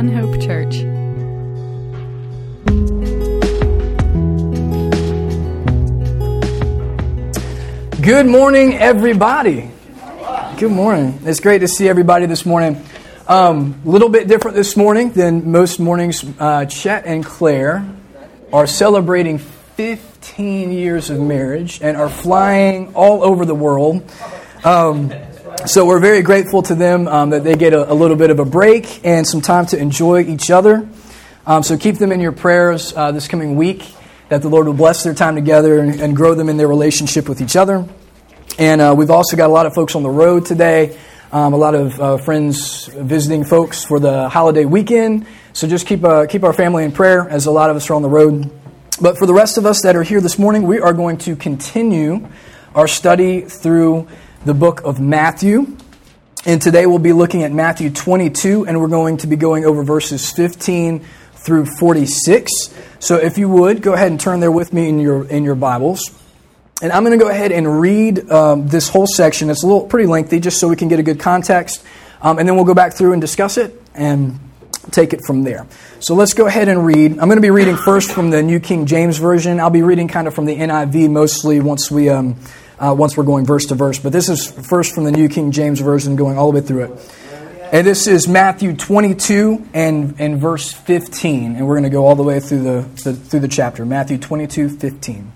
One Hope Church. Good morning, everybody. Good morning. It's great to see everybody this morning. A um, little bit different this morning than most mornings. Uh, Chet and Claire are celebrating 15 years of marriage and are flying all over the world. Um, so we're very grateful to them um, that they get a, a, little bit of a break and some time to enjoy each other. Um, so keep them in your prayers uh, this coming week that the Lord will bless their time together and, and grow them in their relationship with each other. And uh, we've also got a lot of folks on the road today, um, a lot of uh, friends visiting folks for the holiday weekend. So just keep, uh, keep our family in prayer as a lot of us are on the road. But for the rest of us that are here this morning, we are going to continue our study through the book of Matthew. And today we'll be looking at Matthew 22, and we're going to be going over verses 15 through 46. So if you would, go ahead and turn there with me in your, in your Bibles. And I'm going to go ahead and read um, this whole section. It's a little pretty lengthy, just so we can get a good context. Um, and then we'll go back through and discuss it and take it from there. So let's go ahead and read. I'm going to be reading first from the New King James Version. I'll be reading kind of from the NIV mostly once we um, uh, once we're going verse to verse. But this is first from the New King James Version, going all the way through it. And this is Matthew 22 and, and verse 15. And we're going to go all the way through the, the, through the chapter. Matthew 22, 15.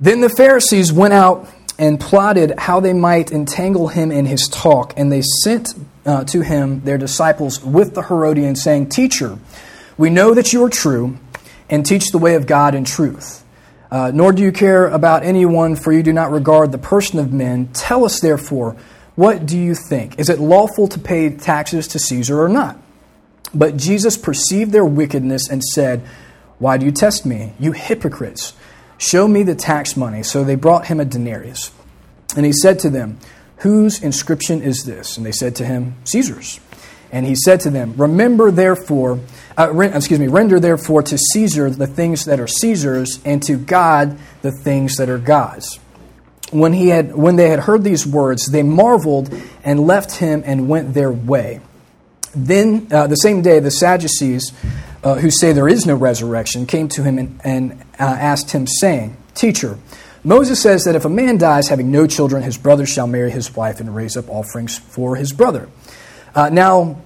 Then the Pharisees went out and plotted how they might entangle him in his talk. And they sent uh, to him their disciples with the Herodians, saying, Teacher, we know that you are true and teach the way of God in truth. Uh, nor do you care about anyone, for you do not regard the person of men. Tell us, therefore, what do you think? Is it lawful to pay taxes to Caesar or not? But Jesus perceived their wickedness and said, Why do you test me, you hypocrites? Show me the tax money. So they brought him a denarius. And he said to them, Whose inscription is this? And they said to him, Caesar's. And he said to them, Remember therefore, uh, excuse me, render therefore to Caesar the things that are Caesar's, and to God the things that are God's. When, he had, when they had heard these words, they marveled and left him and went their way. Then, uh, the same day, the Sadducees, uh, who say there is no resurrection, came to him and, and uh, asked him, saying, Teacher, Moses says that if a man dies having no children, his brother shall marry his wife and raise up offerings for his brother. Uh, now,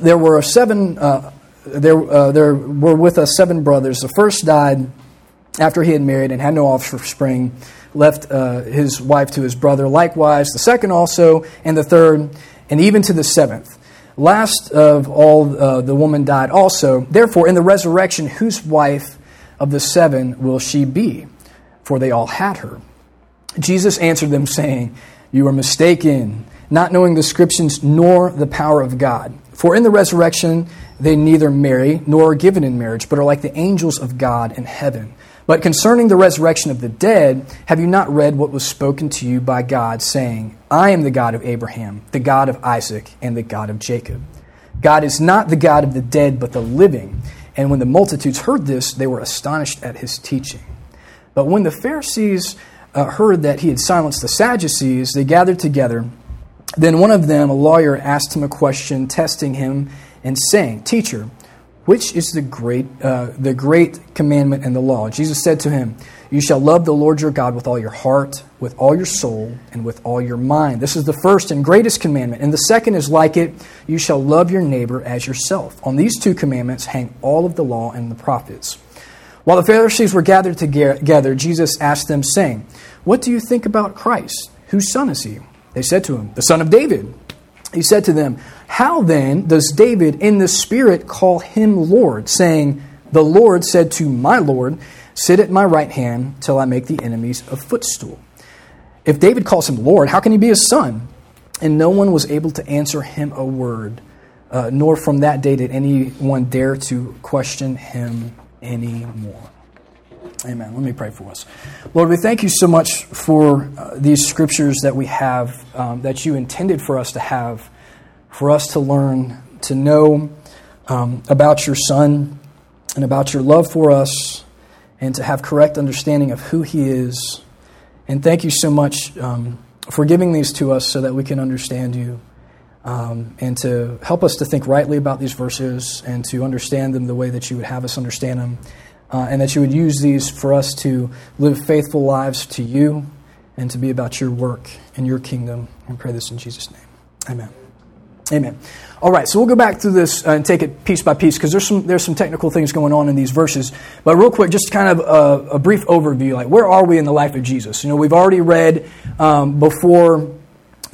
there were seven, uh, there, uh, there were with us seven brothers. The first died after he had married and had no offspring, left uh, his wife to his brother. Likewise, the second also, and the third, and even to the seventh. Last of all, uh, the woman died also. Therefore, in the resurrection, whose wife of the seven will she be? For they all had her. Jesus answered them, saying, You are mistaken not knowing the scriptures nor the power of God. For in the resurrection they neither marry nor are given in marriage, but are like the angels of God in heaven. But concerning the resurrection of the dead, have you not read what was spoken to you by God, saying, I am the God of Abraham, the God of Isaac, and the God of Jacob? God is not the God of the dead, but the living. And when the multitudes heard this, they were astonished at his teaching. But when the Pharisees uh, heard that he had silenced the Sadducees, they gathered together then one of them, a lawyer, asked him a question, testing him and saying, Teacher, which is the great, uh, the great commandment in the law? Jesus said to him, You shall love the Lord your God with all your heart, with all your soul, and with all your mind. This is the first and greatest commandment. And the second is like it you shall love your neighbor as yourself. On these two commandments hang all of the law and the prophets. While the Pharisees were gathered together, Jesus asked them, saying, What do you think about Christ? Whose son is he? They said to him, The son of David. He said to them, How then does David in the Spirit call him Lord, saying, The Lord said to my Lord, Sit at my right hand till I make the enemies a footstool? If David calls him Lord, how can he be his son? And no one was able to answer him a word, uh, nor from that day did anyone dare to question him anymore. Amen. Let me pray for us. Lord, we thank you so much for uh, these scriptures that we have, um, that you intended for us to have, for us to learn, to know um, about your Son and about your love for us, and to have correct understanding of who He is. And thank you so much um, for giving these to us so that we can understand you. um, and to help us to think rightly about these verses and to understand them the way that you would have us understand them, uh, and that you would use these for us to live faithful lives to you and to be about your work and your kingdom. And pray this in Jesus' name. Amen. Amen. All right, so we'll go back through this uh, and take it piece by piece because there's some there's some technical things going on in these verses. But real quick, just kind of a, a brief overview, like where are we in the life of Jesus? You know, we've already read um, before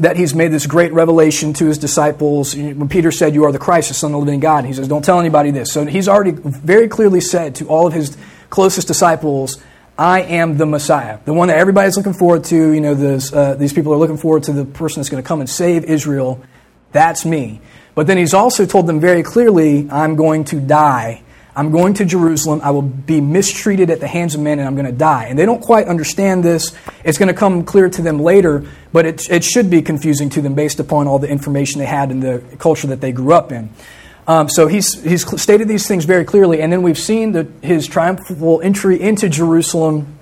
that he's made this great revelation to his disciples. When Peter said, "You are the Christ, the Son of the living God," he says, "Don't tell anybody this." So he's already very clearly said to all of his closest disciples, I am the Messiah, the one that everybody's looking forward to. You know, this, uh, these people are looking forward to the person that's going to come and save Israel. That's me. But then he's also told them very clearly, I'm going to die. I'm going to Jerusalem. I will be mistreated at the hands of men and I'm going to die. And they don't quite understand this. It's going to come clear to them later, but it, it should be confusing to them based upon all the information they had in the culture that they grew up in. Um, so he's, he's stated these things very clearly, and then we've seen the, his triumphal entry into Jerusalem.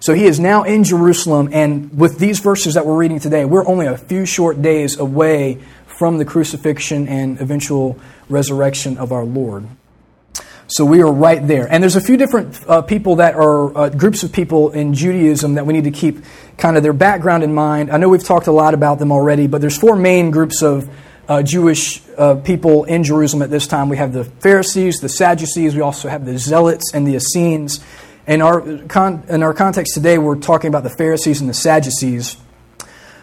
So he is now in Jerusalem, and with these verses that we're reading today, we're only a few short days away from the crucifixion and eventual resurrection of our Lord. So we are right there. And there's a few different uh, people that are uh, groups of people in Judaism that we need to keep kind of their background in mind. I know we've talked a lot about them already, but there's four main groups of uh, Jewish uh, people in Jerusalem at this time. We have the Pharisees, the Sadducees, we also have the Zealots and the Essenes. In our, con- in our context today, we're talking about the Pharisees and the Sadducees.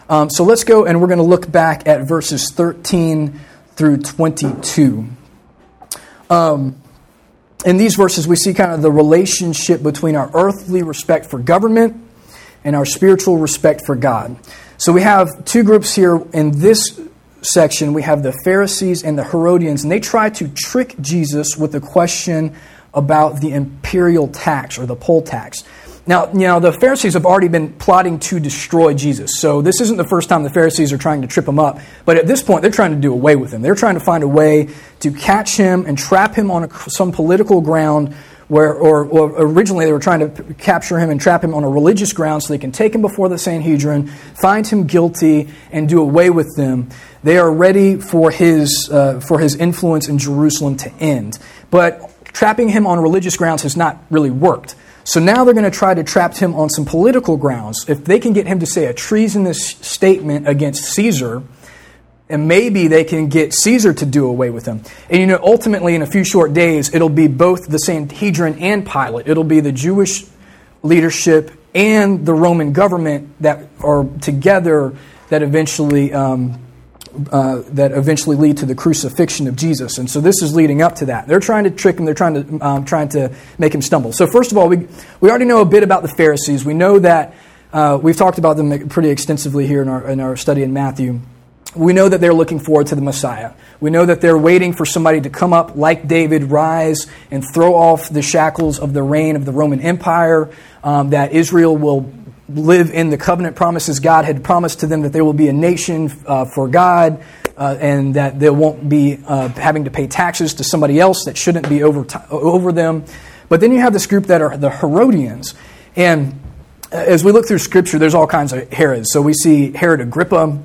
Um, so let's go and we're going to look back at verses 13 through 22. Um, in these verses, we see kind of the relationship between our earthly respect for government and our spiritual respect for God. So we have two groups here in this section, we have the Pharisees and the Herodians, and they try to trick Jesus with a question about the imperial tax or the poll tax. Now, you know, the Pharisees have already been plotting to destroy Jesus. So this isn't the first time the Pharisees are trying to trip him up. But at this point, they're trying to do away with him. They're trying to find a way to catch him and trap him on a, some political ground where, or, or, originally they were trying to capture him and trap him on a religious ground so they can take him before the Sanhedrin, find him guilty, and do away with them. They are ready for his, uh, for his influence in Jerusalem to end. But trapping him on religious grounds has not really worked. So now they're going to try to trap him on some political grounds. If they can get him to say a treasonous statement against Caesar, and maybe they can get Caesar to do away with him. And you know, ultimately, in a few short days, it'll be both the Sanhedrin and Pilate. It'll be the Jewish leadership and the Roman government that are together that eventually. Um, uh, that eventually lead to the crucifixion of Jesus. And so this is leading up to that. They're trying to trick him. They're trying to um, trying to make him stumble. So first of all, we we already know a bit about the Pharisees. We know that uh, we've talked about them pretty extensively here in our in our study in Matthew we know that they're looking forward to the Messiah. We know that they're waiting for somebody to come up like David, rise and throw off the shackles of the reign of the Roman Empire, um, that Israel will live in the covenant promises God had promised to them, that there will be a nation uh, for God, uh, and that they won't be uh, having to pay taxes to somebody else that shouldn't be over, t- over them. But then you have this group that are the Herodians. And uh, as we look through Scripture, there's all kinds of Herods. So we see Herod Agrippa,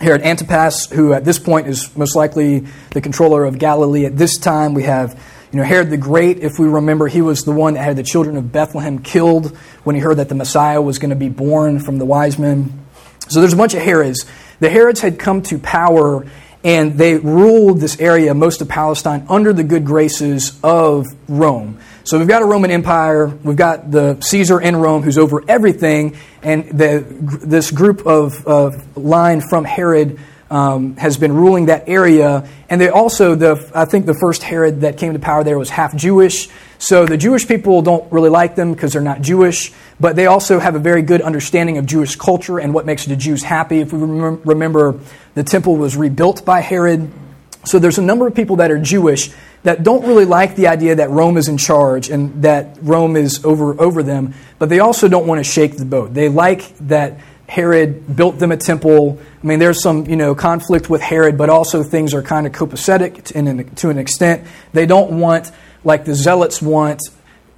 Herod Antipas, who at this point is most likely the controller of Galilee. At this time, we have you know, Herod the Great, if we remember, he was the one that had the children of Bethlehem killed when he heard that the Messiah was going to be born from the wise men. So there's a bunch of Herods. The Herods had come to power and they ruled this area, most of Palestine, under the good graces of Rome. So we've got a Roman Empire, we've got the Caesar in Rome who's over everything, and the, this group of, of line from Herod um, has been ruling that area. And they also, the, I think the first Herod that came to power there was half Jewish. So the Jewish people don't really like them because they're not Jewish, but they also have a very good understanding of Jewish culture and what makes the Jews happy. If we remember, the temple was rebuilt by Herod. So there's a number of people that are Jewish that don't really like the idea that Rome is in charge and that Rome is over, over them, but they also don't want to shake the boat. They like that Herod built them a temple. I mean, there's some you know conflict with Herod, but also things are kind of copacetic to an extent. They don't want, like the zealots want,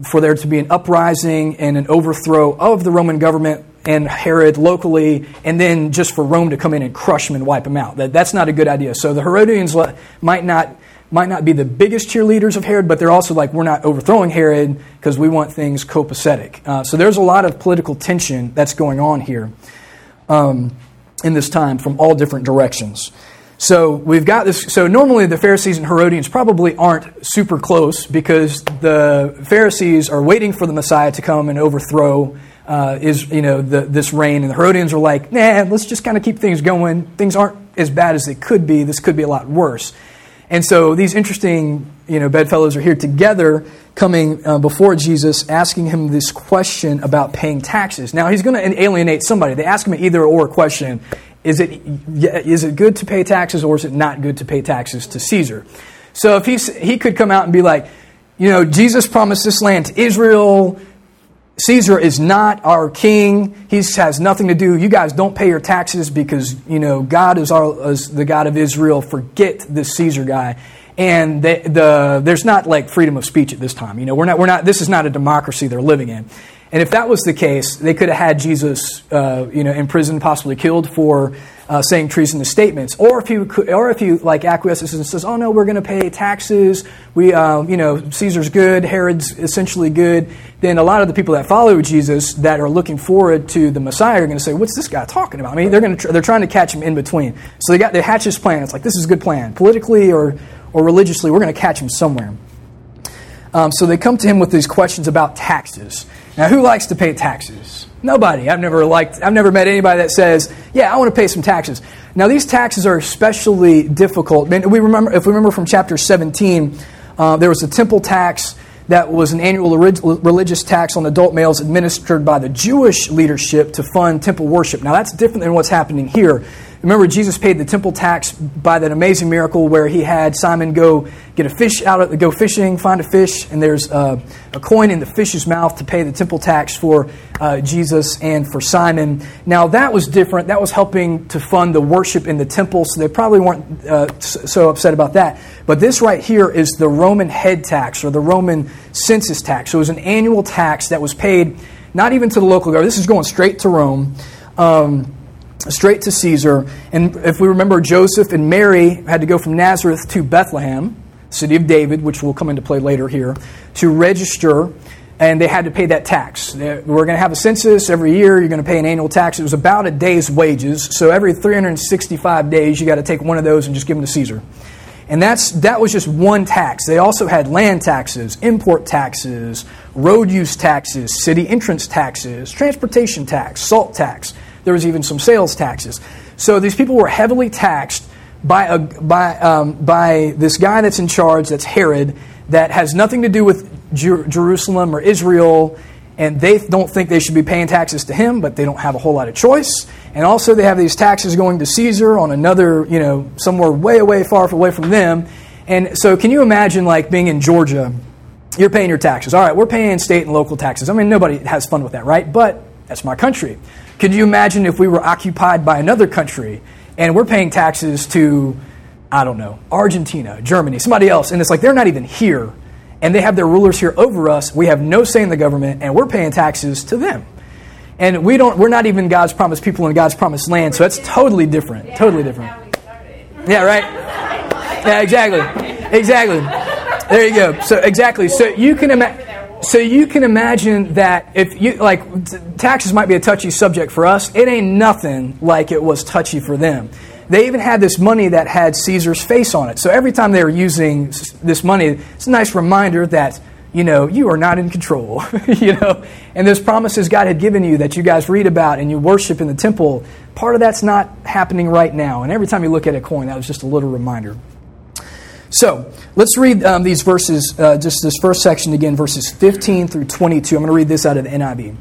for there to be an uprising and an overthrow of the Roman government and Herod locally, and then just for Rome to come in and crush him and wipe him out. That, that's not a good idea. So the Herodians might not might not be the biggest cheerleaders of Herod, but they're also like, we're not overthrowing Herod because we want things copacetic. Uh, so there's a lot of political tension that's going on here um, in this time from all different directions. So we've got this. So normally the Pharisees and Herodians probably aren't super close because the Pharisees are waiting for the Messiah to come and overthrow uh, is you know the, this reign, and the Herodians are like, nah, let's just kind of keep things going. Things aren't as bad as they could be. This could be a lot worse. And so these interesting, you know, bedfellows are here together, coming uh, before Jesus, asking him this question about paying taxes. Now he's going to alienate somebody. They ask him an either or question: Is it is it good to pay taxes, or is it not good to pay taxes to Caesar? So if he's, he could come out and be like, you know, Jesus promised this land to Israel. Caesar is not our king. He has nothing to do. You guys don't pay your taxes because, you know, God is, our, is the God of Israel. Forget this Caesar guy. And the, the, there's not like freedom of speech at this time. You know, we're not, we're not, this is not a democracy they're living in. And if that was the case, they could have had Jesus, uh, you know, imprisoned, possibly killed for uh, saying treasonous statements, or if he or if he like acquiesces and says, "Oh no, we're going to pay taxes. We, uh, you know, Caesar's good, Herod's essentially good." Then a lot of the people that follow Jesus that are looking forward to the Messiah are going to say, "What's this guy talking about?" I mean, they're going to tr- they're trying to catch him in between. So they got they hatch this plan. It's like this is a good plan, politically or or religiously. We're going to catch him somewhere. Um, so they come to him with these questions about taxes. Now, who likes to pay taxes? Nobody. I've never liked. I've never met anybody that says, "Yeah, I want to pay some taxes." Now, these taxes are especially difficult. We remember, if we remember from chapter 17, uh, there was a temple tax that was an annual religious tax on adult males administered by the Jewish leadership to fund temple worship. Now, that's different than what's happening here. Remember, Jesus paid the temple tax by that amazing miracle where he had Simon go get a fish out of go fishing, find a fish, and there's a, a coin in the fish's mouth to pay the temple tax for uh, Jesus and for Simon. Now that was different. That was helping to fund the worship in the temple, so they probably weren't uh, so upset about that. But this right here is the Roman head tax or the Roman census tax. So it was an annual tax that was paid not even to the local government. This is going straight to Rome. Um, straight to Caesar. And if we remember, Joseph and Mary had to go from Nazareth to Bethlehem, city of David, which will come into play later here, to register. And they had to pay that tax. We're going to have a census every year. You're going to pay an annual tax. It was about a day's wages. So every 365 days, you got to take one of those and just give them to Caesar. And that's, that was just one tax. They also had land taxes, import taxes, road use taxes, city entrance taxes, transportation tax, salt tax. There was even some sales taxes. So these people were heavily taxed by, a, by, um, by this guy that's in charge, that's Herod, that has nothing to do with Jer- Jerusalem or Israel, and they don't think they should be paying taxes to him, but they don't have a whole lot of choice. And also, they have these taxes going to Caesar on another, you know, somewhere way away, far away from them. And so, can you imagine, like, being in Georgia? You're paying your taxes. All right, we're paying state and local taxes. I mean, nobody has fun with that, right? But that's my country. Could you imagine if we were occupied by another country and we're paying taxes to, I don't know, Argentina, Germany, somebody else, and it's like they're not even here and they have their rulers here over us. We have no say in the government and we're paying taxes to them. And we don't, we're not even God's promised people in God's promised land, so that's totally different. Yeah, totally different. Yeah, right? Yeah, exactly. Exactly. There you go. So, exactly. So you can imagine so you can imagine that if you like taxes might be a touchy subject for us, it ain't nothing like it was touchy for them. They even had this money that had Caesar's face on it. So every time they were using this money, it's a nice reminder that you know you are not in control. you know, and those promises God had given you that you guys read about and you worship in the temple, part of that's not happening right now. And every time you look at a coin, that was just a little reminder. So let's read um, these verses, uh, just this first section again, verses 15 through 22. I'm going to read this out of the NIV.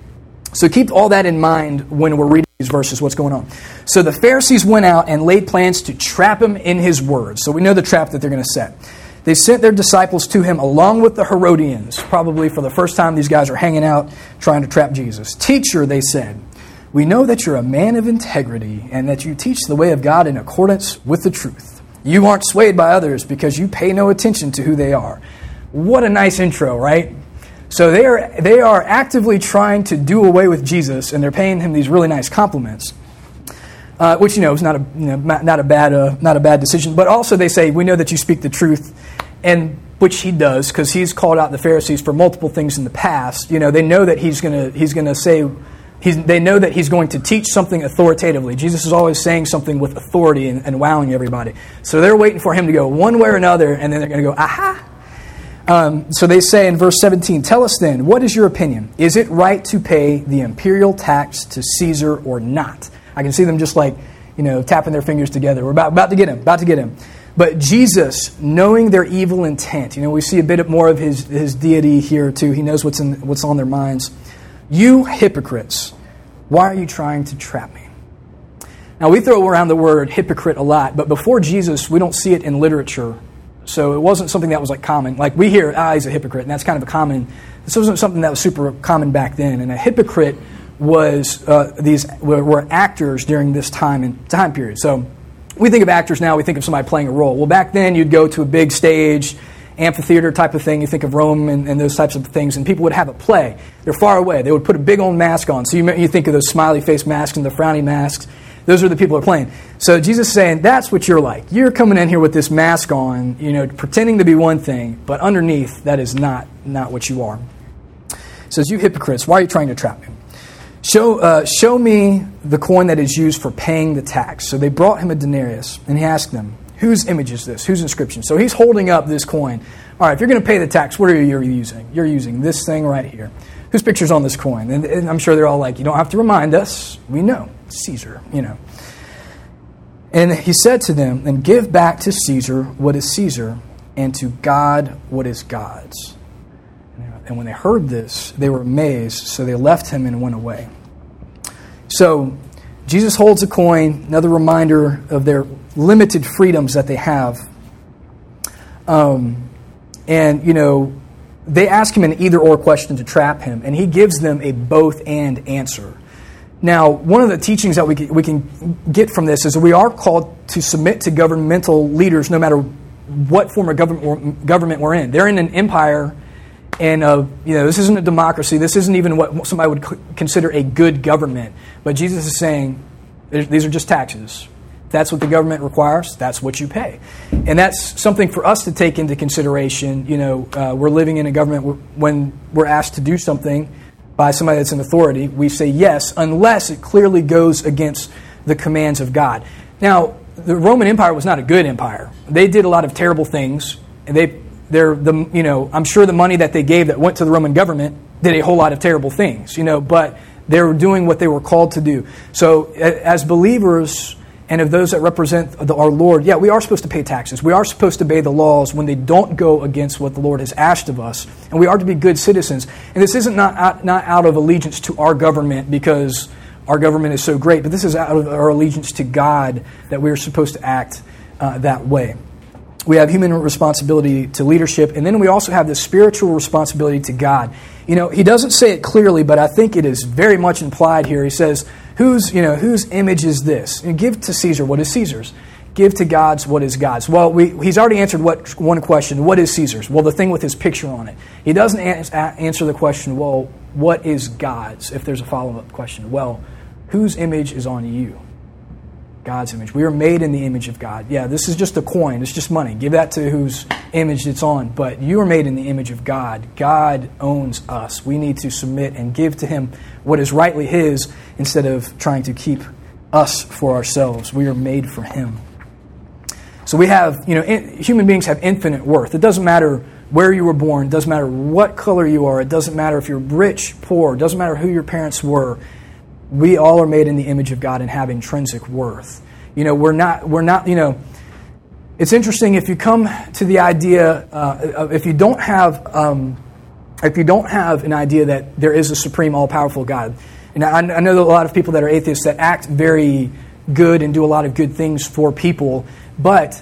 So keep all that in mind when we're reading these verses, what's going on. So the Pharisees went out and laid plans to trap him in his words. So we know the trap that they're going to set. They sent their disciples to him along with the Herodians. Probably for the first time, these guys are hanging out trying to trap Jesus. Teacher, they said, we know that you're a man of integrity and that you teach the way of God in accordance with the truth. You aren't swayed by others because you pay no attention to who they are. What a nice intro, right? So they are, they are actively trying to do away with Jesus, and they're paying him these really nice compliments. Uh, which you know is not a you know, not a bad uh, not a bad decision. But also they say we know that you speak the truth, and which he does because he's called out the Pharisees for multiple things in the past. You know they know that he's gonna he's gonna say He's, they know that he's going to teach something authoritatively. Jesus is always saying something with authority and, and, wowing everybody. So they're waiting for him to go one way or another, and then they're going to go, aha. Um, so they say in verse 17, Tell us then, what is your opinion? Is it right to pay the imperial tax to Caesar or not? I can see them just like, you know, tapping their fingers together. We're about, about to get him, about to get him. But Jesus, knowing their evil intent, you know, we see a bit more of his, his deity here too. He knows what's, in, what's on their minds. You hypocrites, why are you trying to trap me? Now, we throw around the word hypocrite a lot, but before Jesus, we don't see it in literature. So it wasn't something that was like common. Like we hear, ah, he's a hypocrite, and that's kind of a common. This wasn't something that was super common back then. And a hypocrite was uh, these were, were actors during this time and time period. So we think of actors now, we think of somebody playing a role. Well, back then, you'd go to a big stage amphitheater type of thing. You think of Rome and, and, those types of things, and people would have a play. They're far away. They would put a big old mask on. So you, you think of those smiley face masks and the frowny masks. Those are the people who are playing. So Jesus is saying, that's what you're like. You're coming in here with this mask on, you know, pretending to be one thing, but underneath, that is not, not what you are. He says, You hypocrites, why are you trying to trap me? Show, uh, show me the coin that is used for paying the tax. So they brought him a denarius, and he asked them, Whose image is this? Whose inscription? So he's holding up this coin. All right, if you're going to pay the tax, what are you using? You're using this thing right here. Whose picture's on this coin? And, and I'm sure they're all like, you don't have to remind us. We know. Caesar, you know. And he said to them, And give back to Caesar what is Caesar, and to God what is God's. And when they heard this, they were amazed, so they left him and went away. So Jesus holds a coin, another reminder of their limited freedoms that they have. Um, and, you know, they ask him an either or question to trap him, and he gives them a both and answer. Now, one of the teachings that we can, we can get from this is we are called to submit to governmental leaders no matter what form of government, government we're in. They're in an empire, and uh, you know this isn't a democracy. This isn't even what somebody would consider a good government. But Jesus is saying these are just taxes that's what the government requires, that's what you pay. And that's something for us to take into consideration. You know, uh, we're living in a government when we're asked to do something by somebody that's in authority, we say yes, unless it clearly goes against the commands of God. Now, the Roman Empire was not a good empire. They did a lot of terrible things, and they, they're the, you know, I'm sure the money that they gave that went to the Roman government did a whole lot of terrible things, you know, but they were doing what they were called to do. So, as believers, and of those that represent the, our Lord, yeah, we are supposed to pay taxes. We are supposed to obey the laws when they don't go against what the Lord has asked of us. And we are to be good citizens. And this isn't not out, not out of allegiance to our government because our government is so great, but this is out of our allegiance to God that we are supposed to act uh, that way. We have human responsibility to leadership, and then we also have the spiritual responsibility to God. You know, he doesn't say it clearly, but I think it is very much implied here. He says, Whose, you know, whose image is this? And give to Caesar what is Caesar's. Give to God's what is God's. Well, we, he's already answered what, one question. What is Caesar's? Well, the thing with his picture on it. He doesn't answer the question, well, what is God's? If there's a follow up question. Well, whose image is on you? God's image. We are made in the image of God. Yeah, this is just a coin. It's just money. Give that to whose image it's on. But you are made in the image of God. God owns us. We need to submit and give to Him what is rightly His instead of trying to keep us for ourselves. We are made for Him. So we have, you know, in, human beings have infinite worth. It doesn't matter where you were born, it doesn't matter what color you are, it doesn't matter if you're rich, poor, it doesn't matter who your parents were we all are made in the image of God and have intrinsic worth. You know, we're not, we're not, you know, it's interesting if you come to the idea, uh, if you don't have, um, if you don't have an idea that there is a supreme, all powerful God. And I, I know a lot of people that are atheists that act very good and do a lot of good things for people, but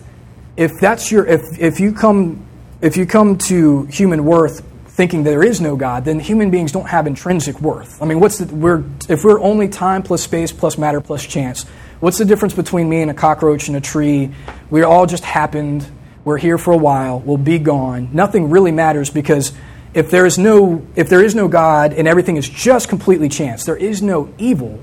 if that's your, if, if you come, if you come to human worth thinking there is no God, then human beings don't have intrinsic worth. I mean, what's the, we're, if we're only time plus space plus matter plus chance, what's the difference between me and a cockroach and a tree? We all just happened. We're here for a while. We'll be gone. Nothing really matters because if there is no if there is no God and everything is just completely chance, there is no evil.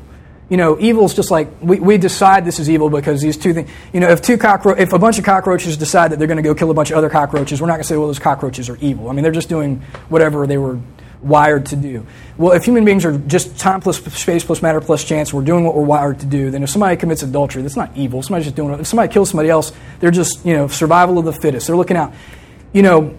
You know, evil is just like we, we decide this is evil because these two things. You know, if two cockro- if a bunch of cockroaches decide that they're going to go kill a bunch of other cockroaches, we're not going to say, well, those cockroaches are evil. I mean, they're just doing whatever they were wired to do. Well, if human beings are just time plus space plus matter plus chance, we're doing what we're wired to do, then if somebody commits adultery, that's not evil. Somebody's just doing it. If somebody kills somebody else, they're just, you know, survival of the fittest. They're looking out. You know,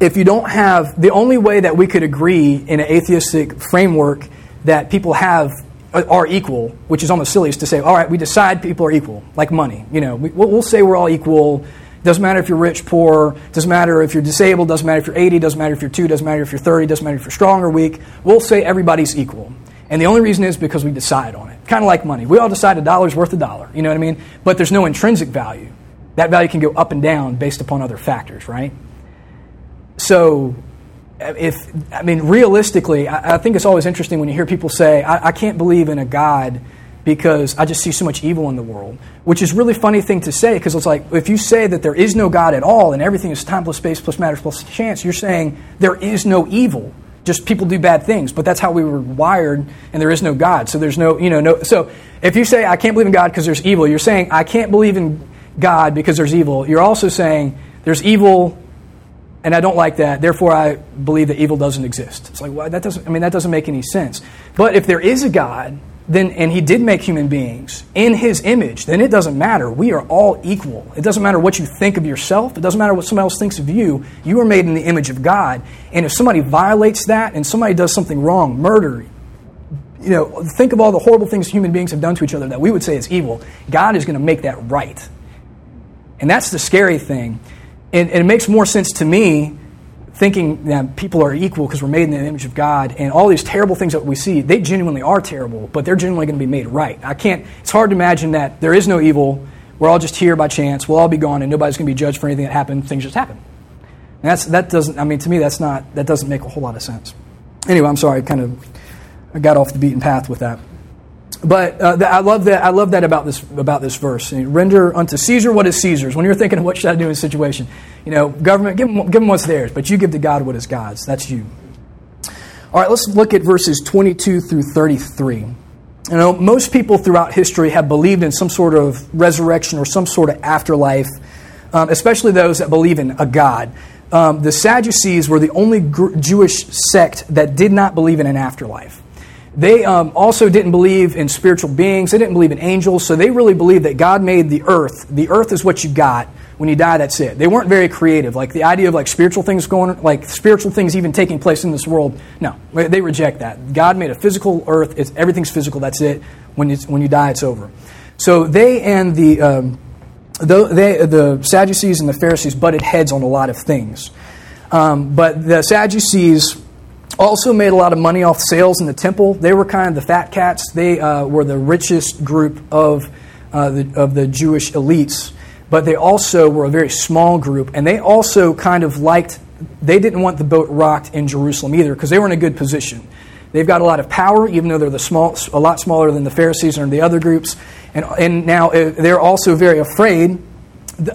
if you don't have, the only way that we could agree in an atheistic framework that people have Uh, are equal, which is almost silly, is to say, all right, we decide people are equal, like money. You know, we, we'll say we're all equal doesn't matter if you're rich, poor, doesn't matter if you're disabled, doesn't matter if you're 80, doesn't matter if you're 2, doesn't matter if you're 30, doesn't matter if you're strong or weak. We'll say everybody's equal. And the only reason is because we decide on it. Kind of like money. We all decide a dollar's worth a dollar, you know what I mean? But there's no intrinsic value. That value can go up and down based upon other factors, right? So, if, I mean, realistically, I, I think it's always interesting when you hear people say, I, I can't believe in a God because I just see so much evil in the world. Which is really funny thing to say because it's like if you say that there is no God at all and everything is time plus space plus matter plus chance, you're saying there is no evil. Just people do bad things, but that's how we were wired, and there is no God. So there's no, you know, no. So if you say I can't believe in God because there's evil, you're saying I can't believe in God because there's evil. You're also saying there's evil and I don't like that. Therefore, I believe that evil doesn't exist. It's like well, that doesn't. I mean, that doesn't make any sense. But if there is a God, then and he did make human beings in his image, then it doesn't matter. We are all equal. It doesn't matter what you think of yourself. It doesn't matter what somebody else thinks of you. You are made in the image of God. And if somebody violates that and somebody does something wrong, murder, you know, think of all the horrible things human beings have done to each other that we would say is evil. God is going to make that right. And that's the scary thing. And, and it makes more sense to me thinking that people are equal because we're made in the image of God, and all these terrible things that we see, they genuinely are terrible, but they're genuinely going to be made right. I can't, it's hard to imagine that there is no evil, we're all just here by chance, we'll all be gone, and nobody's going to be judged for anything that happened, things just happen. And that's, that doesn't, I mean, to me, that's not, that doesn't make a whole lot of sense. Anyway, I'm sorry, I kind of I got off the beaten path with that. But uh, I love that. I love that about this about this verse. Render unto Caesar what is Caesar's. When you're thinking what should I do in a situation, you know, government give them, give them what's theirs, but you give to God what is God's. That's you. All right, let's look at verses 22 through 33. You know, most people throughout history have believed in some sort of resurrection or some sort of afterlife, um, especially those that believe in a God. Um, the Sadducees were the only gr- Jewish sect that did not believe in an afterlife. They um, also didn't believe in spiritual beings. They didn't believe in angels. So they really believed that God made the earth. The earth is what you got. When you die, that's it. They weren't very creative. Like the idea of like spiritual things going, like spiritual things even taking place in this world. No, they reject that. God made a physical earth. It's, everything's physical. That's it. When you, when you die, it's over. So they and the um, the, they, the Sadducees and the Pharisees butted heads on a lot of things. Um, but the Sadducees also made a lot of money off sales in the temple. They were kind of the fat cats. They uh, were the richest group of, uh, the, of the Jewish elites, but they also were a very small group, and they also kind of liked, they didn't want the boat rocked in Jerusalem either because they were in a good position. They've got a lot of power, even though they're the small, a lot smaller than the Pharisees and the other groups. And, and now uh, they're also very afraid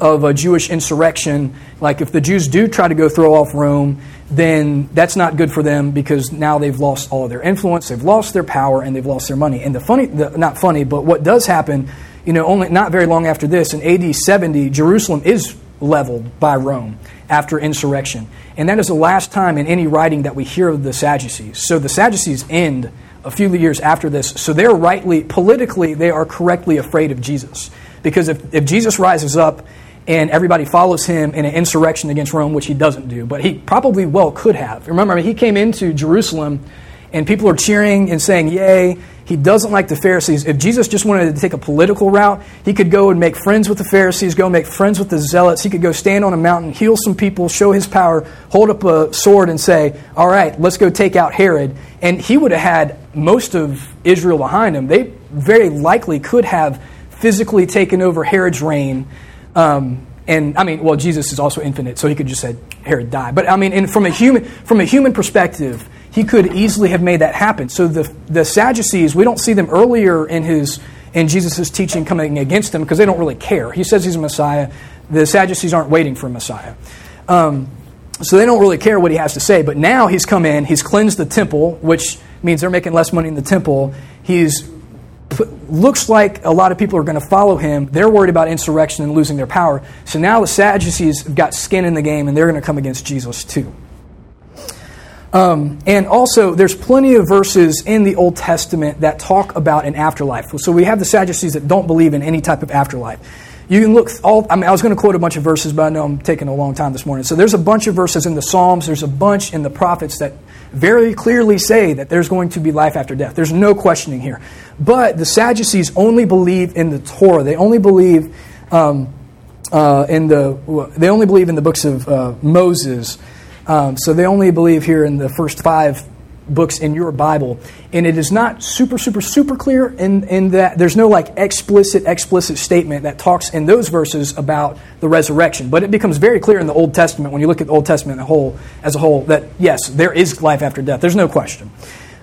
of a Jewish insurrection. Like if the Jews do try to go throw off Rome, then that's not good for them because now they've lost all of their influence, they've lost their power, and they've lost their money. And the funny, the, not funny, but what does happen, you know, only not very long after this, in AD 70, Jerusalem is leveled by Rome after insurrection. And that is the last time in any writing that we hear of the Sadducees. So the Sadducees end a few years after this. So they're rightly, politically, they are correctly afraid of Jesus. Because if, if Jesus rises up and everybody follows him in an insurrection against Rome, which he doesn't do, but he probably well could have. Remember, I mean, he came into Jerusalem and people are cheering and saying, Yay. He doesn't like the Pharisees. If Jesus just wanted to take a political route, he could go and make friends with the Pharisees, go make friends with the Zealots. He could go stand on a mountain, heal some people, show his power, hold up a sword, and say, All right, let's go take out Herod. And he would have had most of Israel behind him. They very likely could have physically taken over Herod's reign um, and I mean, well, Jesus is also infinite, so he could just said Herod die. But I mean, from a human from a human perspective, he could easily have made that happen. So the the Sadducees, we don't see them earlier in his in Jesus' teaching coming against him because they don't really care. He says he's a Messiah. The Sadducees aren't waiting for a Messiah. Um, so they don't really care what he has to say. But now he's come in, he's cleansed the temple, which means they're making less money in the temple. He's looks like a lot of people are going to follow him. They're worried about insurrection and losing their power. So now the Sadducees have got skin in the game, and they're going to come against Jesus too. Um, and also, there's plenty of verses in the Old Testament that talk about an afterlife. So we have the Sadducees that don't believe in any type of afterlife. You can look all. I mean, I was going to quote a bunch of verses, but I know I'm taking a long time this morning. So there's a bunch of verses in the Psalms. There's a bunch in the prophets that very clearly say that there's going to be life after death. There's no questioning here. But the Sadducees only believe in the Torah. They only believe um, uh, in the. They only believe in the books of uh, Moses. Um, so they only believe here in the first five books in your Bible. And it is not super, super, super clear in, in that there's no like explicit, explicit statement that talks in those verses about the resurrection. But it becomes very clear in the Old Testament when you look at the Old Testament whole, as a whole that yes, there is life after death. There's no question.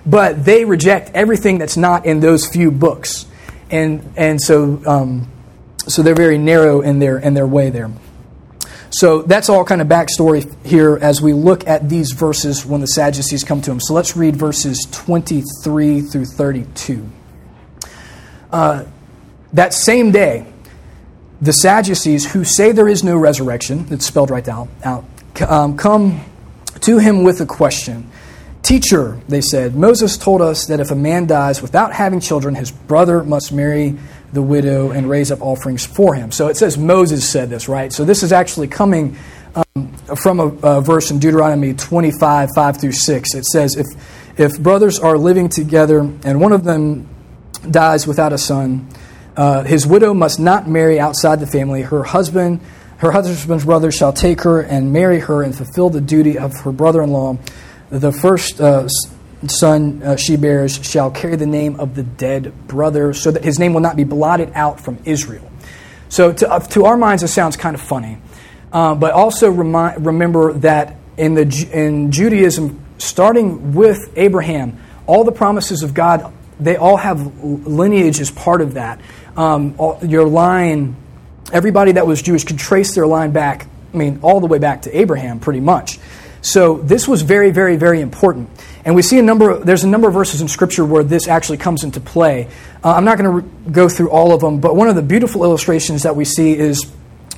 But they reject everything that's not in those few books. And, and so, um, so they're very narrow in their, in their way there. So that's all kind of backstory here as we look at these verses when the Sadducees come to him. So let's read verses 23 through 32. Uh, that same day, the Sadducees, who say there is no resurrection, it's spelled right out, out um, come to him with a question. Teacher, they said, Moses told us that if a man dies without having children, his brother must marry the widow and raise up offerings for him. So it says Moses said this, right? So this is actually coming um, from a, a, verse in Deuteronomy 25, 5 through 6. It says, if, if brothers are living together and one of them dies without a son, uh, his widow must not marry outside the family. Her husband, her husband's brother shall take her and marry her and fulfill the duty of her brother-in-law. The first uh, son uh, she bears shall carry the name of the dead brother, so that his name will not be blotted out from Israel. So, to, uh, to our minds, it sounds kind of funny. Uh, but also remember that in, the, in Judaism, starting with Abraham, all the promises of God, they all have lineage as part of that. Um, all, your line, everybody that was Jewish could trace their line back, I mean, all the way back to Abraham, pretty much. So this was very, very, very important. And we see a number of, there's a number of verses in Scripture where this actually comes into play. Uh, I'm not going to re- go through all of them, but one of the beautiful illustrations that we see is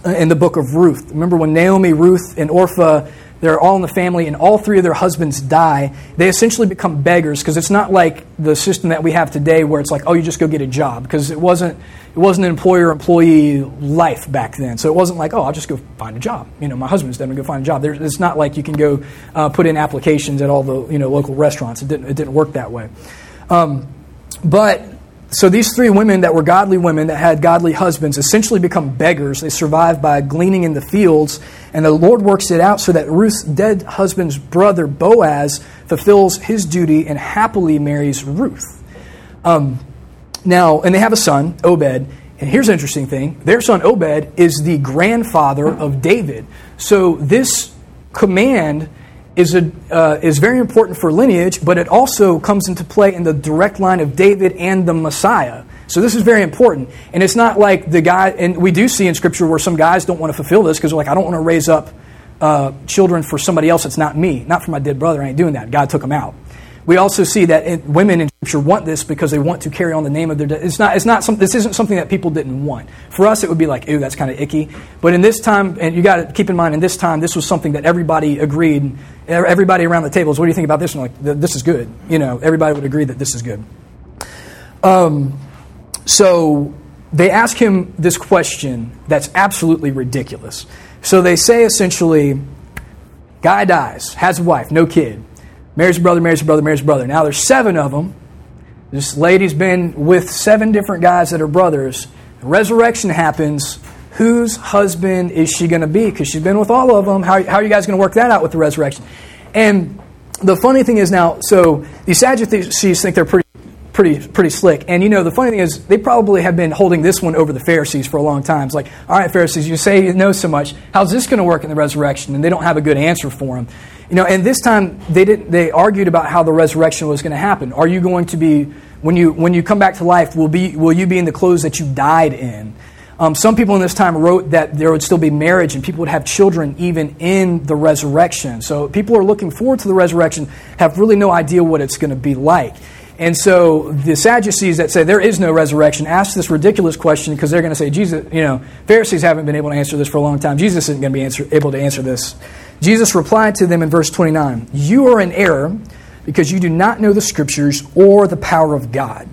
uh, in the book of Ruth. Remember when Naomi, Ruth, and Orpah they're all in the family, and all three of their husbands die. They essentially become beggars because it's not like the system that we have today, where it's like, oh, you just go get a job, because it wasn't it wasn't an employer-employee life back then. So it wasn't like, oh, I'll just go find a job. You know, my husband's dead, I'm go find a job. There, it's not like you can go uh, put in applications at all the you know local restaurants. It didn't it didn't work that way. Um, but so these three women that were godly women that had godly husbands essentially become beggars. They survive by gleaning in the fields, and the Lord works it out so that Ruth's dead husband's brother Boaz fulfills his duty and happily marries Ruth. Um, now, and they have a son, Obed. And here's an interesting thing: their son Obed is the grandfather of David. So this command is, a, uh, is very important for lineage, but it also comes into play in the direct line of David and the Messiah. So this is very important. And it's not like the guy, and we do see in Scripture where some guys don't want to fulfill this because they're like, I don't want to raise up uh, children for somebody else that's not me, not for my dead brother. I ain't doing that. God took them out. We also see that women in Scripture want this because they want to carry on the name of their. dead. it's not. It's not. Some, this isn't something that people didn't want. For us, it would be like, "Ooh, that's kind of icky." But in this time, and you got to keep in mind, in this time, this was something that everybody agreed. Everybody around the table is, "What do you think about this?" And like, "This is good." You know, everybody would agree that this is good. Um, so they ask him this question that's absolutely ridiculous. So they say essentially, guy dies, has a wife, no kid marries a brother, marries a brother, marries a brother. Now there's seven of them. This lady's been with seven different guys that are brothers. The resurrection happens. Whose husband is she going to be? Because she's been with all of them. How, how are you guys going to work that out with the resurrection? And the funny thing is now, so these Sadducees think they're pretty pretty pretty slick. And you know, the funny thing is, they probably have been holding this one over the Pharisees for a long time. It's like, all right, Pharisees, you say you know so much. How's this going to work in the resurrection? And they don't have a good answer for them. You know, and this time they didn't they argued about how the resurrection was going to happen. Are you going to be when you when you come back to life? Will be will you be in the clothes that you died in? Um, some people in this time wrote that there would still be marriage and people would have children even in the resurrection. So people are looking forward to the resurrection, have really no idea what it's going to be like. And so the Sadducees that say there is no resurrection ask this ridiculous question because they're going to say, Jesus, you know, Pharisees haven't been able to answer this for a long time. Jesus isn't going to be answer, able to answer this. Jesus replied to them in verse 29 You are in error because you do not know the Scriptures or the power of God.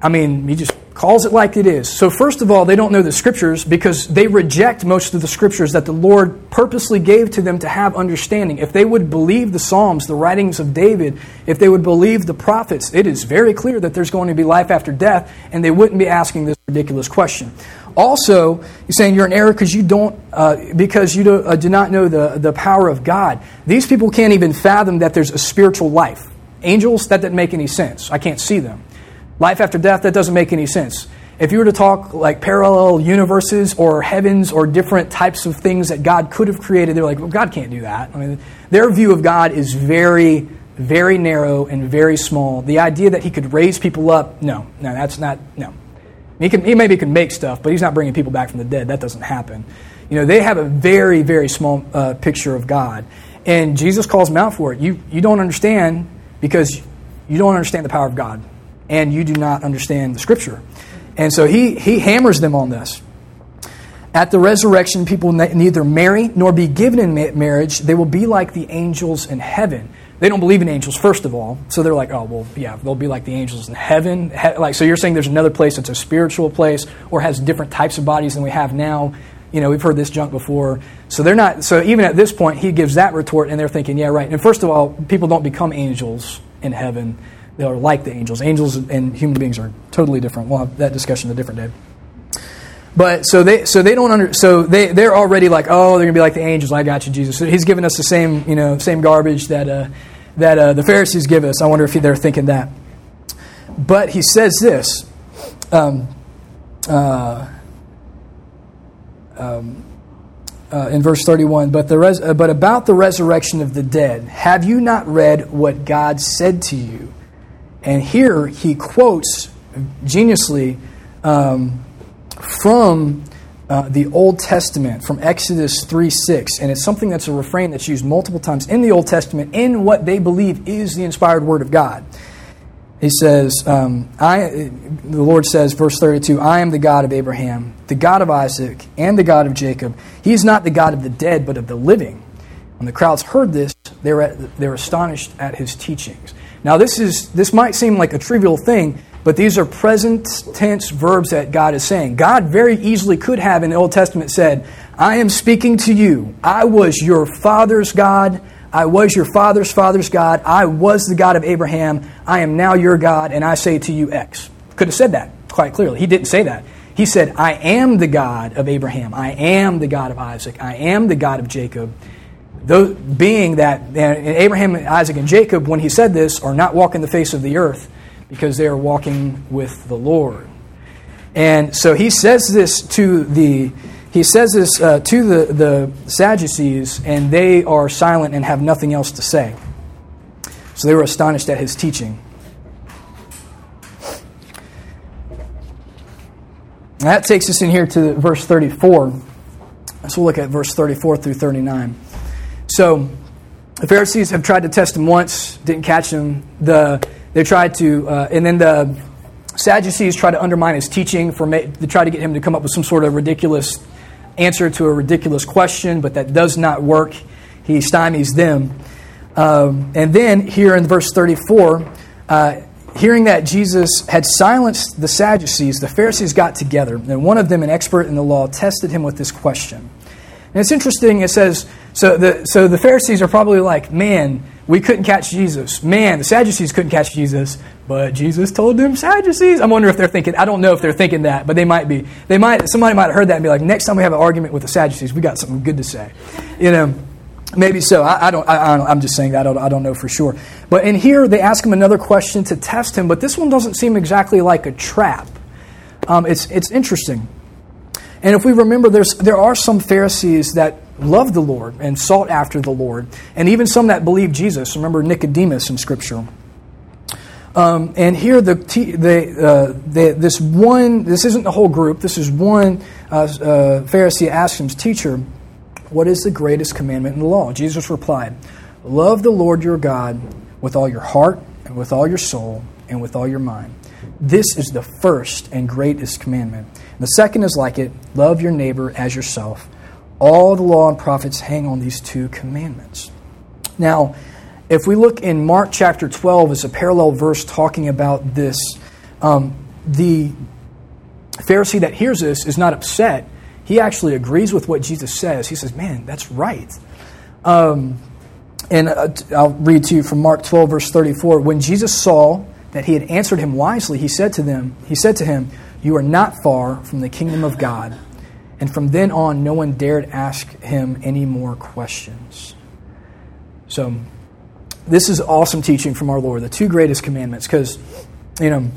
I mean, he just calls it like it is. So, first of all, they don't know the scriptures because they reject most of the scriptures that the Lord purposely gave to them to have understanding. If they would believe the Psalms, the writings of David, if they would believe the prophets, it is very clear that there's going to be life after death, and they wouldn't be asking this ridiculous question. Also, you're saying you're in error because you don't, uh, because you do, uh, do not know the, the power of God. These people can't even fathom that there's a spiritual life. Angels, that doesn't make any sense. I can't see them. Life after death, that doesn't make any sense. If you were to talk like parallel universes or heavens or different types of things that God could have created, they're like, well, God can't do that. I mean, their view of God is very, very narrow and very small. The idea that He could raise people up, no, no, that's not, no. He, can, he maybe can make stuff, but He's not bringing people back from the dead. That doesn't happen. You know, they have a very, very small uh, picture of God. And Jesus calls them out for it. You, you don't understand because you don't understand the power of God and you do not understand the scripture. And so he, he hammers them on this. At the resurrection, people neither marry nor be given in marriage. They will be like the angels in heaven. They don't believe in angels, first of all. So they're like, oh, well, yeah, they'll be like the angels in heaven. like, so you're saying there's another place that's a spiritual place or has different types of bodies than we have now. You know, we've heard this junk before. So they're not, so even at this point, he gives that retort and they're thinking, yeah, right. And first of all, people don't become angels in heaven they are like the angels. Angels and human beings are totally different. We'll have that discussion a different day. But so they so they don't under so they they're already like oh they're gonna be like the angels. I got you, Jesus. So he's giving us the same you know same garbage that uh, that uh, the Pharisees give us. I wonder if they're thinking that. But he says this. Um, uh, um, uh, in verse 31 but, the res- but about the resurrection of the dead have you not read what god said to you and here he quotes geniusly um, from uh, the Old Testament, from Exodus 3 6. And it's something that's a refrain that's used multiple times in the Old Testament in what they believe is the inspired Word of God. He says, um, I, the Lord says, verse 32, I am the God of Abraham, the God of Isaac, and the God of Jacob. He is not the God of the dead, but of the living. When the crowds heard this, they were, at, they were astonished at his teachings. Now, this, is, this might seem like a trivial thing, but these are present tense verbs that God is saying. God very easily could have in the Old Testament said, I am speaking to you. I was your father's God. I was your father's father's God. I was the God of Abraham. I am now your God, and I say to you X. Could have said that quite clearly. He didn't say that. He said, I am the God of Abraham. I am the God of Isaac. I am the God of Jacob. Though, being that Abraham, Isaac, and Jacob, when he said this, are not walking the face of the earth because they are walking with the Lord. And so he says this to the he says this uh, to the, the Sadducees, and they are silent and have nothing else to say. So they were astonished at his teaching. That takes us in here to verse 34. So we'll look at verse 34 through 39. So the Pharisees have tried to test him once, didn't catch him. The, they tried to, uh, and then the Sadducees try to undermine his teaching for to try to get him to come up with some sort of ridiculous answer to a ridiculous question, but that does not work. He stymies them. Um, and then here in verse 34, uh, hearing that Jesus had silenced the Sadducees, the Pharisees got together, and one of them, an expert in the law, tested him with this question. And it's interesting, it says, so the, so the Pharisees are probably like, man, we couldn't catch Jesus. Man, the Sadducees couldn't catch Jesus, but Jesus told them Sadducees. I wonder if they're thinking, I don't know if they're thinking that, but they might be. They might, somebody might have heard that and be like, next time we have an argument with the Sadducees, we got something good to say. You know, maybe so. I, I don't, I, am just saying that. I don't, I don't know for sure. But in here, they ask him another question to test him, but this one doesn't seem exactly like a trap. Um, it's, it's interesting. And if we remember, there's, there are some Pharisees that loved the Lord and sought after the Lord, and even some that believed Jesus. Remember Nicodemus in Scripture. Um, and here, the, the, uh, the, this one, this isn't the whole group, this is one uh, uh, Pharisee asks him, Teacher, what is the greatest commandment in the law? Jesus replied, Love the Lord your God with all your heart, and with all your soul, and with all your mind. This is the first and greatest commandment. And the second is like it love your neighbor as yourself. All the law and prophets hang on these two commandments. Now, if we look in Mark chapter 12 as a parallel verse talking about this, um, the Pharisee that hears this is not upset. He actually agrees with what Jesus says. He says, Man, that's right. Um, and uh, I'll read to you from Mark 12, verse 34. When Jesus saw that he had answered him wisely, he said to them, He said to him, You are not far from the kingdom of God. And from then on, no one dared ask him any more questions. So, this is awesome teaching from our Lord, the two greatest commandments, because, you know,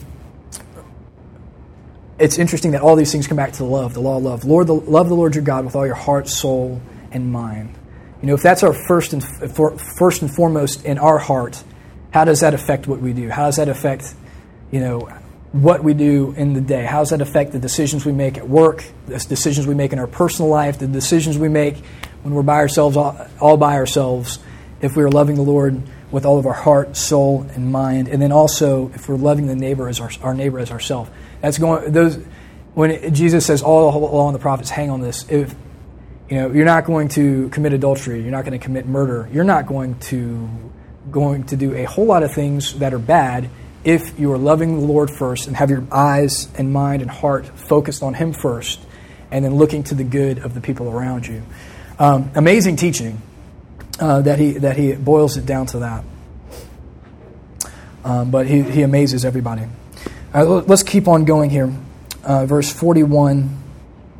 it's interesting that all these things come back to the love, the law of love. Lord, the, love the Lord your God with all your heart, soul, and mind. You know, if that's our first and, for, first and foremost in our heart, how does that affect what we do? How does that affect, you know, what we do in the day? How does that affect the decisions we make at work, the decisions we make in our personal life, the decisions we make when we're by ourselves, all, by ourselves, if we are loving the Lord with all of our heart, soul, and mind, and then also if we're loving the neighbor as our, our neighbor as ourselves. That's going those when it, Jesus says all and the prophets hang on this. If you know you're not going to commit adultery, you're not going to commit murder, you're not going to going to do a whole lot of things that are bad if you are loving the Lord first and have your eyes and mind and heart focused on Him first, and then looking to the good of the people around you. Um, amazing teaching uh, that he that he boils it down to that. Um, but he, he amazes everybody. Uh, let's keep on going here. Uh, verse 41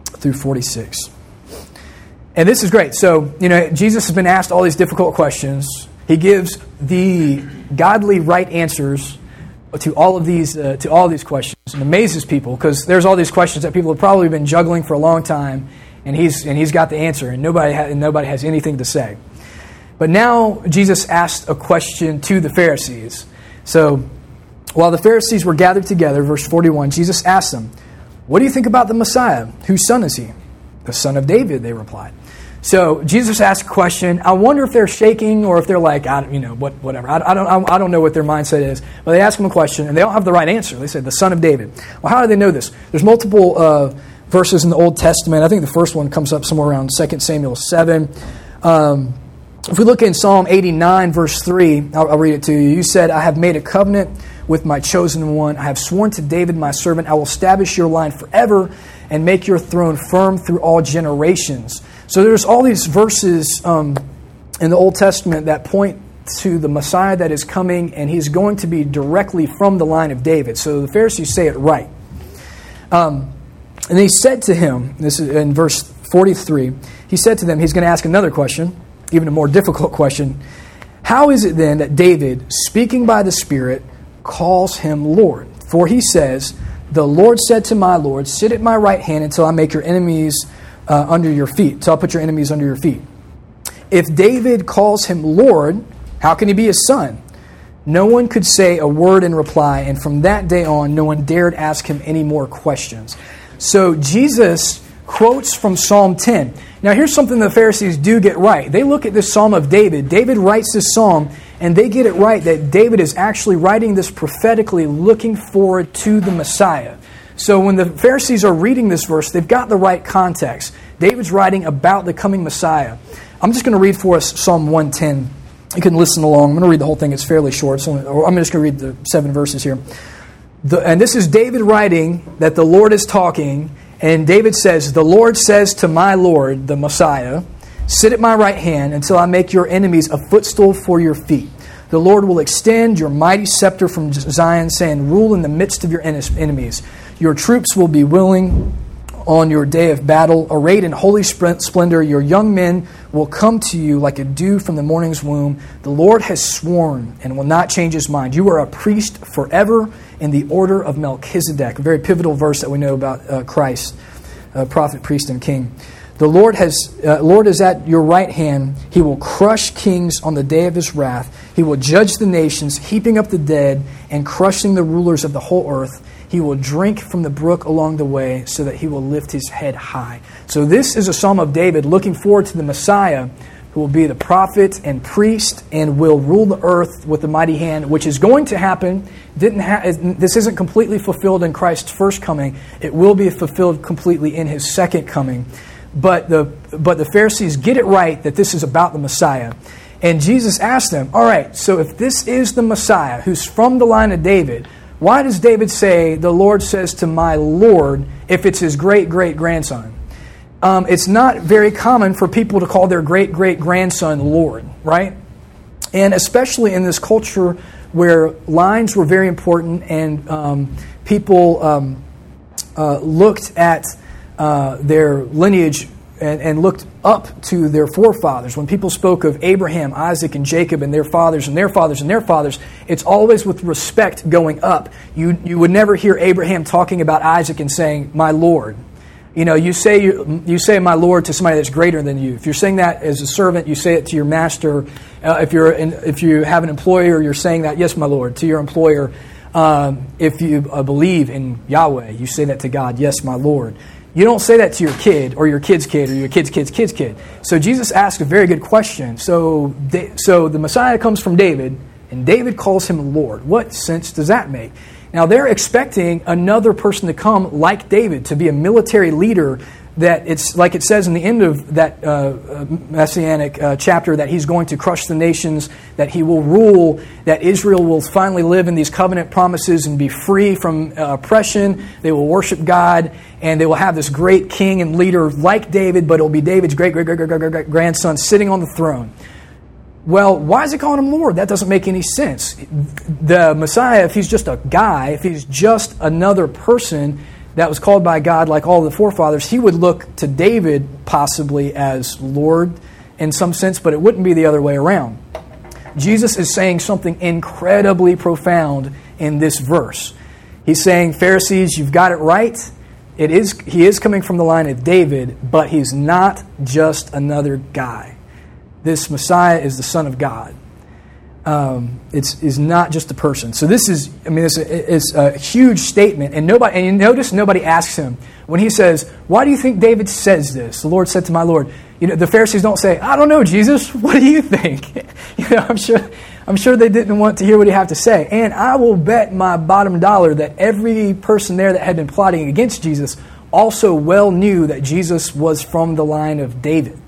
through 46. And this is great. So, you know, Jesus has been asked all these difficult questions. He gives the godly right answers to all of these uh, to all these questions and amazes people because there's all these questions that people have probably been juggling for a long time and he's and he's got the answer and nobody ha- and nobody has anything to say. But now Jesus asked a question to the Pharisees. So while the Pharisees were gathered together, verse 41, Jesus asked them, What do you think about the Messiah? Whose son is he? The son of David, they replied. So Jesus asked a question. I wonder if they're shaking or if they're like, I, you know, what, whatever. I, I, don't, I don't know what their mindset is. But they ask him a question, and they don't have the right answer. They say, the son of David. Well, how do they know this? There's multiple uh, verses in the Old Testament. I think the first one comes up somewhere around 2 Samuel 7. Um, if we look in Psalm 89, verse 3, I'll, I'll read it to you. You said, I have made a covenant with my chosen one. I have sworn to David, my servant, I will establish your line forever and make your throne firm through all generations. So there's all these verses um, in the Old Testament that point to the Messiah that is coming, and he's going to be directly from the line of David. So the Pharisees say it right. Um, and he said to him, this is in verse 43, he said to them, he's going to ask another question, even a more difficult question. How is it then that David, speaking by the Spirit, calls him Lord. For he says, The Lord said to my Lord, Sit at my right hand until I make your enemies uh, under your feet. So I'll put your enemies under your feet. If David calls him Lord, how can he be his son? No one could say a word in reply, and from that day on, no one dared ask him any more questions. So Jesus quotes from Psalm 10. Now, here's something the Pharisees do get right. They look at this Psalm of David. David writes this psalm and they get it right that David is actually writing this prophetically looking forward to the Messiah. So when the Pharisees are reading this verse, they've got the right context. David's writing about the coming Messiah. I'm just going to read for us Psalm 110. You can listen along. I'm going to read the whole thing. It's fairly short. So I'm just going to read the seven verses here. The, and this is David writing that the Lord is talking. And David says, The Lord says to my Lord, the Messiah, Sit at my right hand until I make your enemies a footstool for your feet. The Lord will extend your mighty scepter from Zion, saying, Rule in the midst of your enemies. Your troops will be willing on your day of battle. Arrayed in holy splendor, your young men will come to you like a dew from the morning's womb. The Lord has sworn and will not change his mind. You are a priest forever in the order of Melchizedek. A very pivotal verse that we know about uh, Christ, uh, prophet, priest, and king. The Lord, has, uh, Lord is at your right hand. He will crush kings on the day of his wrath. He will judge the nations, heaping up the dead and crushing the rulers of the whole earth. He will drink from the brook along the way so that he will lift his head high. So, this is a psalm of David looking forward to the Messiah who will be the prophet and priest and will rule the earth with a mighty hand, which is going to happen. Didn't ha- this isn't completely fulfilled in Christ's first coming. It will be fulfilled completely in his second coming. But the, but the Pharisees get it right that this is about the Messiah. And Jesus asked them, All right, so if this is the Messiah who's from the line of David, why does David say, The Lord says to my Lord, if it's his great great grandson? um, it's not very common for people to call their great great grandson Lord, right? And especially in this culture where lines were very important and um, people um, uh, looked at uh, their lineage and, and, looked up to their forefathers. When people spoke of Abraham, Isaac, and Jacob and their fathers and their fathers and their fathers, it's always with respect going up. You, you would never hear Abraham talking about Isaac and saying, My Lord, you know, you say, you, you say my Lord to somebody that's greater than you. If you're saying that as a servant, you say it to your master. Uh, if, you're in, if you have an employer, you're saying that, yes, my Lord, to your employer. Um, if you uh, believe in Yahweh, you say that to God, yes, my Lord. You don't say that to your kid or your kid's kid or your kid's kid's kid's kid. So Jesus asked a very good question. So, so the Messiah comes from David, and David calls him Lord. What sense does that make? Now, they're expecting another person to come like David, to be a military leader that it's like it says in the end of that uh, uh, messianic uh, chapter that he's going to crush the nations, that he will rule, that Israel will finally live in these covenant promises and be free from uh, oppression. They will worship God, and they will have this great king and leader like David, but it will be David's great great great great great, great grandson sitting on the throne. Well, why is he calling him Lord? That doesn't make any sense. The Messiah, if he's just a guy, if he's just another person that was called by God like all the forefathers, he would look to David possibly as Lord in some sense, but it wouldn't be the other way around. Jesus is saying something incredibly profound in this verse. He's saying, Pharisees, you've got it right. It is, he is coming from the line of David, but he's not just another guy this Messiah is the Son of God. Um, it's is not just a person. So this is, I mean, it's a, it's a huge statement, and nobody. And notice nobody asks him when he says, "Why do you think David says this?" The Lord said to my Lord. You know, the Pharisees don't say, "I don't know, Jesus. What do you think?" you know, I'm sure. I'm sure they didn't want to hear what he had to say. And I will bet my bottom dollar that every person there that had been plotting against Jesus also well knew that Jesus was from the line of David.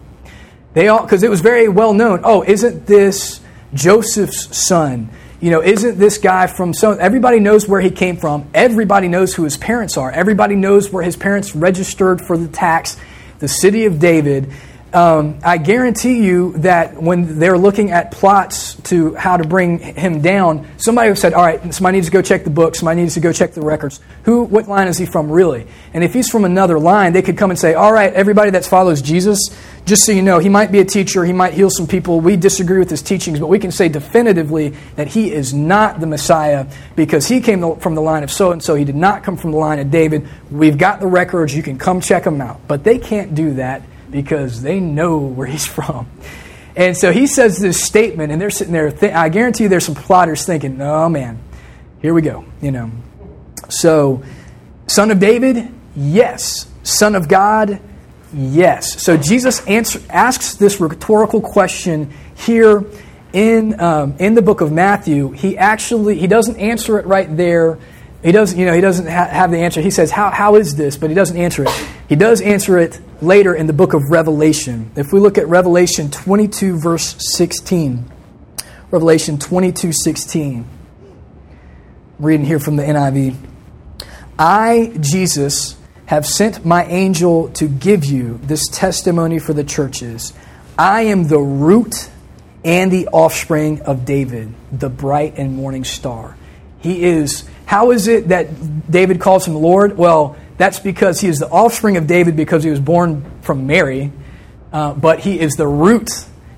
They all, because it was very well known. Oh, isn't this Joseph's son? You know, isn't this guy from so? Everybody knows where he came from. Everybody knows who his parents are. Everybody knows where his parents registered for the tax, the city of David um, I guarantee you that when they're looking at plots to how to bring him down, somebody said, "All right, somebody needs to go check the books. Somebody needs to go check the records. Who, what line is he from, really?" And if he's from another line, they could come and say, "All right, everybody that follows Jesus, just so you know, he might be a teacher. He might heal some people. We disagree with his teachings, but we can say definitively that he is not the Messiah because he came from the line of so and so. He did not come from the line of David. We've got the records. You can come check them out." But they can't do that because they know where he's from. And so he says this statement, and they're sitting there. Th- I guarantee you there's some plotters thinking, oh man, here we go. You know. So, son of David? Yes. Son of God? Yes. So Jesus answer, asks this rhetorical question here in, um, in the book of Matthew. He actually, he doesn't answer it right there he doesn't, you know, he doesn't ha- have the answer. He says, how, how is this? But he doesn't answer it. He does answer it later in the book of Revelation. If we look at Revelation 22, verse 16, Revelation 22, 16, I'm reading here from the NIV. I, Jesus, have sent my angel to give you this testimony for the churches. I am the root and the offspring of David, the bright and morning star. He is how is it that David calls him Lord? Well, that's because he is the offspring of David because he was born from Mary, uh, but he is the root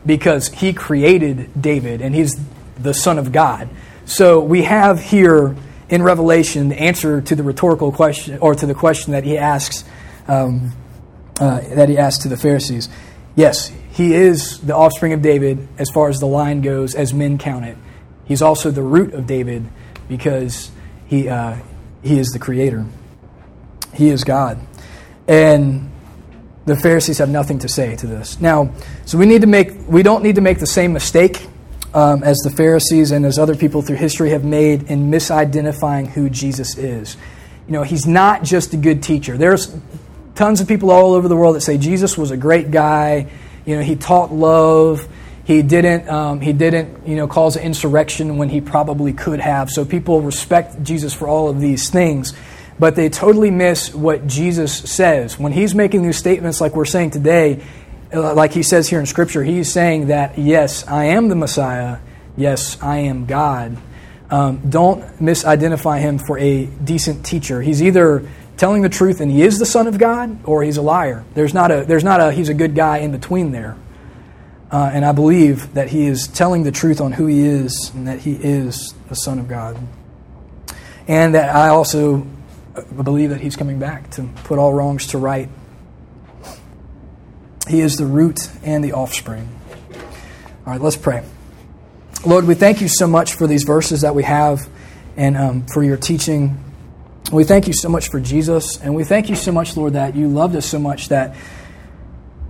because he created David and he's the Son of God. So we have here in Revelation the answer to the rhetorical question or to the question that he asks um, uh, that he asks to the Pharisees. Yes, he is the offspring of David as far as the line goes, as men count it. He's also the root of David because he, uh, he is the creator. He is God. And the Pharisees have nothing to say to this. Now, so we need to make we don't need to make the same mistake um, as the Pharisees and as other people through history have made in misidentifying who Jesus is. You know, he's not just a good teacher. There's tons of people all over the world that say Jesus was a great guy. You know, he taught love. He didn't, um, he didn't, you know, cause an insurrection when he probably could have. So people respect Jesus for all of these things but they totally miss what Jesus says. When he's making these statements, like we're saying today, uh, like he says here in Scripture, he's saying that, yes, I am the Messiah. Yes, I am God. Um, don't misidentify him for a decent teacher. He's either telling the truth and he is the Son of God, or he's a liar. There's not a, there's not a he's a good guy in between there. Uh, and I believe that he is telling the truth on who he is and that he is the Son of God. And that I also believe that He's coming back to put all wrongs to right. He is the root and the offspring. All right, let's pray. Lord, we thank you so much for these verses that we have and um, for your teaching. We thank you so much for Jesus, and we thank you so much, Lord, that you loved us so much that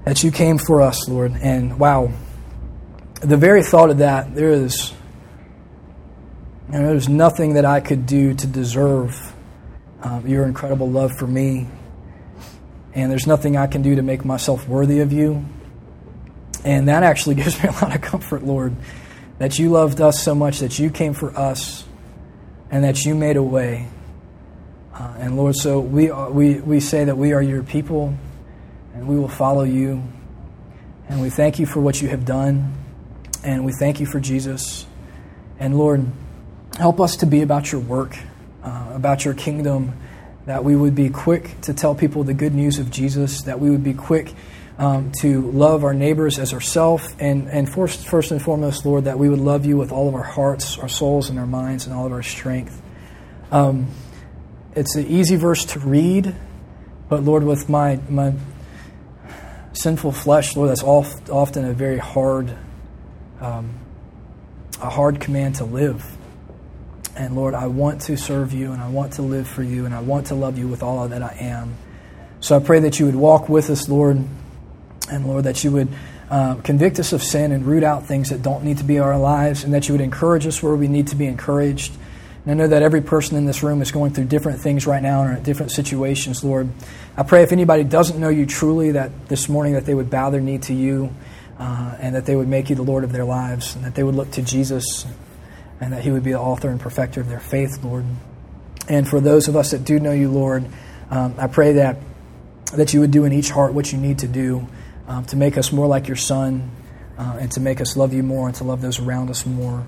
that you came for us, Lord. And wow, the very thought of that, there is you know, there's nothing that I could do to deserve um, your incredible love for me. And there's nothing I can do to make myself worthy of you. And that actually gives me a lot of comfort, Lord, that you loved us so much that you came for us and that you made a way. Uh, and Lord, so we, are, we, we say that we are your people and we will follow you. And we thank you for what you have done. And we thank you for Jesus. And Lord, help us to be about your work uh, about your kingdom, that we would be quick to tell people the good news of Jesus, that we would be quick um, to love our neighbors as ourselves, and, and first, first and foremost, Lord, that we would love you with all of our hearts, our souls, and our minds, and all of our strength. Um, it's an easy verse to read, but Lord, with my, my sinful flesh, Lord, that's often a very hard, um, a hard command to live. And Lord, I want to serve you and I want to live for you and I want to love you with all that I am. So I pray that you would walk with us, Lord, and Lord, that you would uh, convict us of sin and root out things that don't need to be our lives, and that you would encourage us where we need to be encouraged. And I know that every person in this room is going through different things right now and in different situations, Lord. I pray if anybody doesn't know you truly, that this morning that they would bow their knee to you uh, and that they would make you the Lord of their lives and that they would look to Jesus and that He would be the author and perfecter of their faith, Lord. And for those of us that do know you, Lord, um, I pray that, that you would do in each heart what you need to do um, to make us more like your Son uh, and to make us love you more and to love those around us more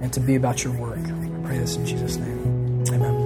and to be about your work. I pray this in Jesus' name. Amen.